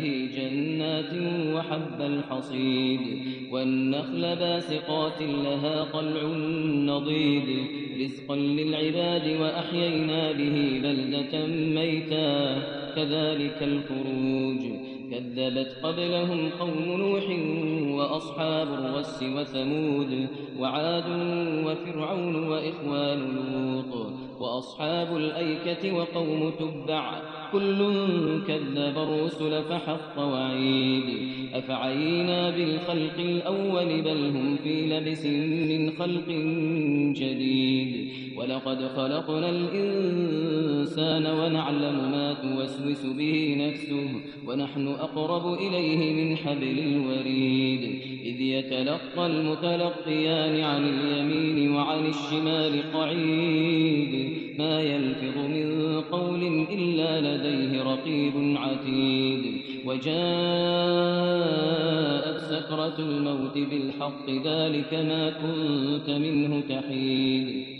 به جنات وحب الحصيد والنخل باسقات لها طلع نضيد رزقا للعباد وأحيينا به بلدة ميتا. كذلك الخروج. كذبت قبلهم قوم نوح وأصحاب الرس وثمود وعاد وفرعون وإخوان لوط. وأصحاب الأيكة وقوم تبع. كل كذب الرسل فحق وعيد. أفعينا بالخلق الأول بل هم في لبس من خلق جديد. ولقد خلقنا الإنسان ونعلم ما توسوس به نفسه ونحن أقرب إليه من حبل الوريد. إذ يتلقى المتلقيان عن اليمين وعن الشمال قعيد. ما يلفظ من قول إلا لديه رقيب عتيد. وجاءت سكرة الموت بالحق ذلك ما كنت منه تحيد.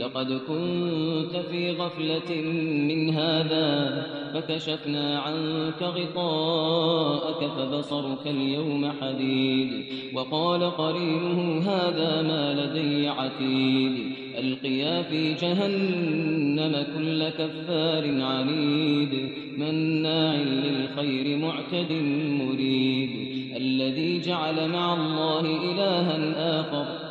لقد كنت في غفلة من هذا فكشفنا عنك غطاءك فبصرك اليوم حديد. وقال قرينه هذا ما لدي عتيد. ألقيا في جهنم كل كفار عنيد. مناع للخير معتد مريد. الذي جعل مع الله إلها آخر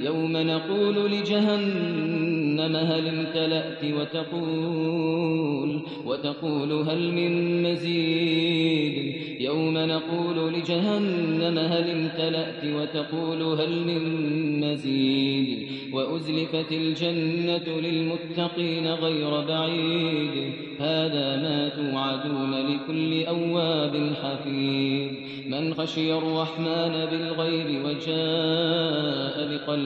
يوم نقول لجهنم هل امتلأت وتقول وتقول هل من مزيد يوم نقول لجهنم هل امتلأت وتقول هل من مزيد وأزلفت الجنة للمتقين غير بعيد هذا ما توعدون لكل أواب حفيظ من خشي الرحمن بالغيب وجاء بقلب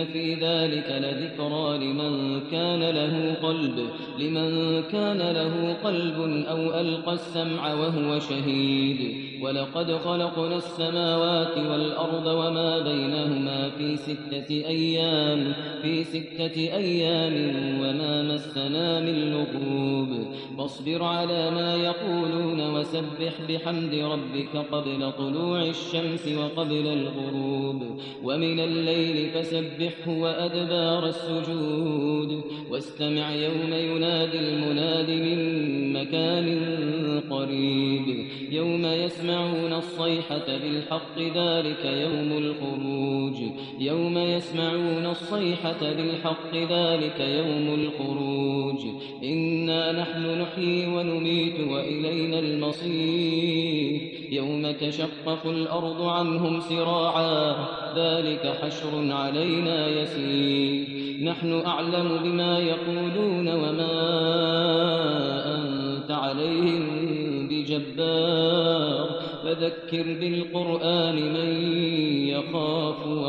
إن في ذلك لذكرى لمن كان له قلب لمن كان له قلب أو ألقى السمع وهو شهيد. ولقد خلقنا السماوات والأرض وما بينهما في ستة أيام في ستة أيام وما مسنا منام اللغوب واصبر على ما يقولون وسبح بحمد ربك قبل طلوع الشمس وقبل الغروب. ومن الليل فسبحه وأدبار السجود. واستمع يوم ينادي المناد من مكان قريب. يوم يسمعون الصيحة بالحق ذلك يوم الخروج. يوم يسمعون الصيحة بالحق ذلك يوم الخروج. إنا نحن نحيي ونميت وإلينا المصير. يوم تشقق الأرض عنهم سراعا ذلك حشر علينا يسير. نحن أعلم بما يقولون وما أنت عليهم بجبار. فذكر بالقرآن من يخاف وعيد